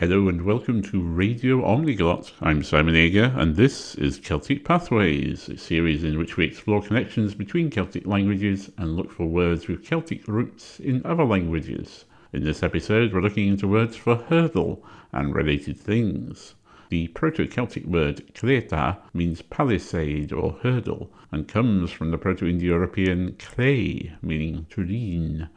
Hello and welcome to Radio Omniglot. I'm Simon Ager, and this is Celtic Pathways, a series in which we explore connections between Celtic languages and look for words with Celtic roots in other languages. In this episode, we're looking into words for hurdle and related things. The Proto Celtic word "kleta" means palisade or hurdle and comes from the Proto Indo European clay, meaning to lean.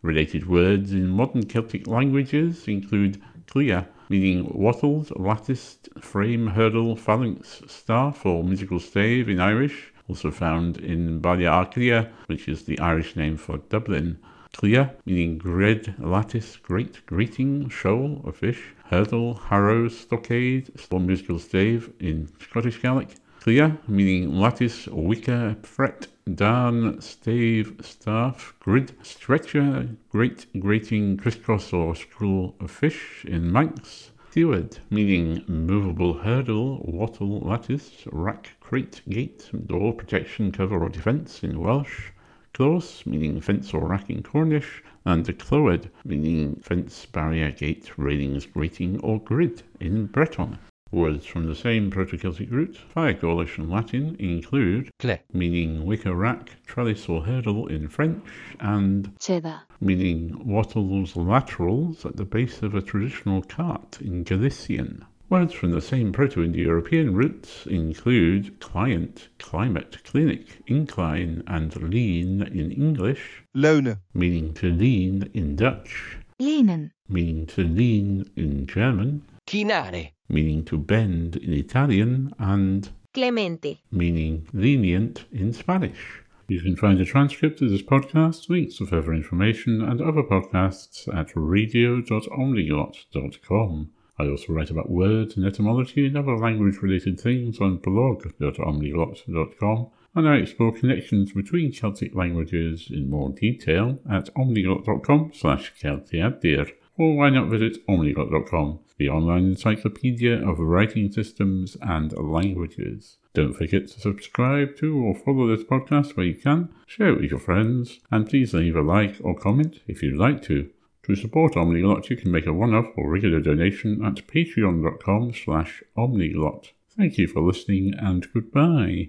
Related words in modern Celtic languages include cliath, meaning wattled, latticed, frame, hurdle, phalanx, staff, or musical stave in Irish, also found in Ballia which is the Irish name for Dublin. Cliath, meaning grid, lattice, great, greeting, shoal, a fish. Hurdle, harrow, stockade, or musical stave in Scottish Gaelic. Cliah, meaning lattice, wicker, fret, darn, stave, staff, grid, stretcher, great, grating, crisscross or scroll of fish in Manx. Steward, meaning movable hurdle, wattle, lattice, rack, crate, gate, door, protection, cover or defence in Welsh. Kloos, meaning fence or rack in Cornish, and klwed, meaning fence, barrier, gate, railings, grating or grid in Breton. Words from the same Proto-Celtic root, via Gaulish and Latin, include claie, meaning wicker rack, trellis or hurdle in French, and cheddar, meaning wattles laterals at the base of a traditional cart in Galician. Words from the same Proto-Indo-European roots include client, climate, clinic, incline, and lean in English, leunen, meaning to lean in Dutch, lenen, meaning to lean in German, chinare, meaning to bend in Italian, and clemente, meaning lenient in Spanish. You can find a transcript of this podcast, links to further information, and other podcasts at radio.omniglot.com. I also write about words and etymology and other language related things on blog.omniglot.com, and I explore connections between Celtic languages in more detail at omniglot.com slash celtiadur. Or why not visit omniglot.com the online encyclopedia of writing systems and languages. Don't forget to subscribe to or follow this podcast where you can, share it with your friends, and please leave a like or comment if you'd like to. To support Omniglot, you can make a one-off or regular donation at patreon.com slash omniglot. Thank you for listening and goodbye.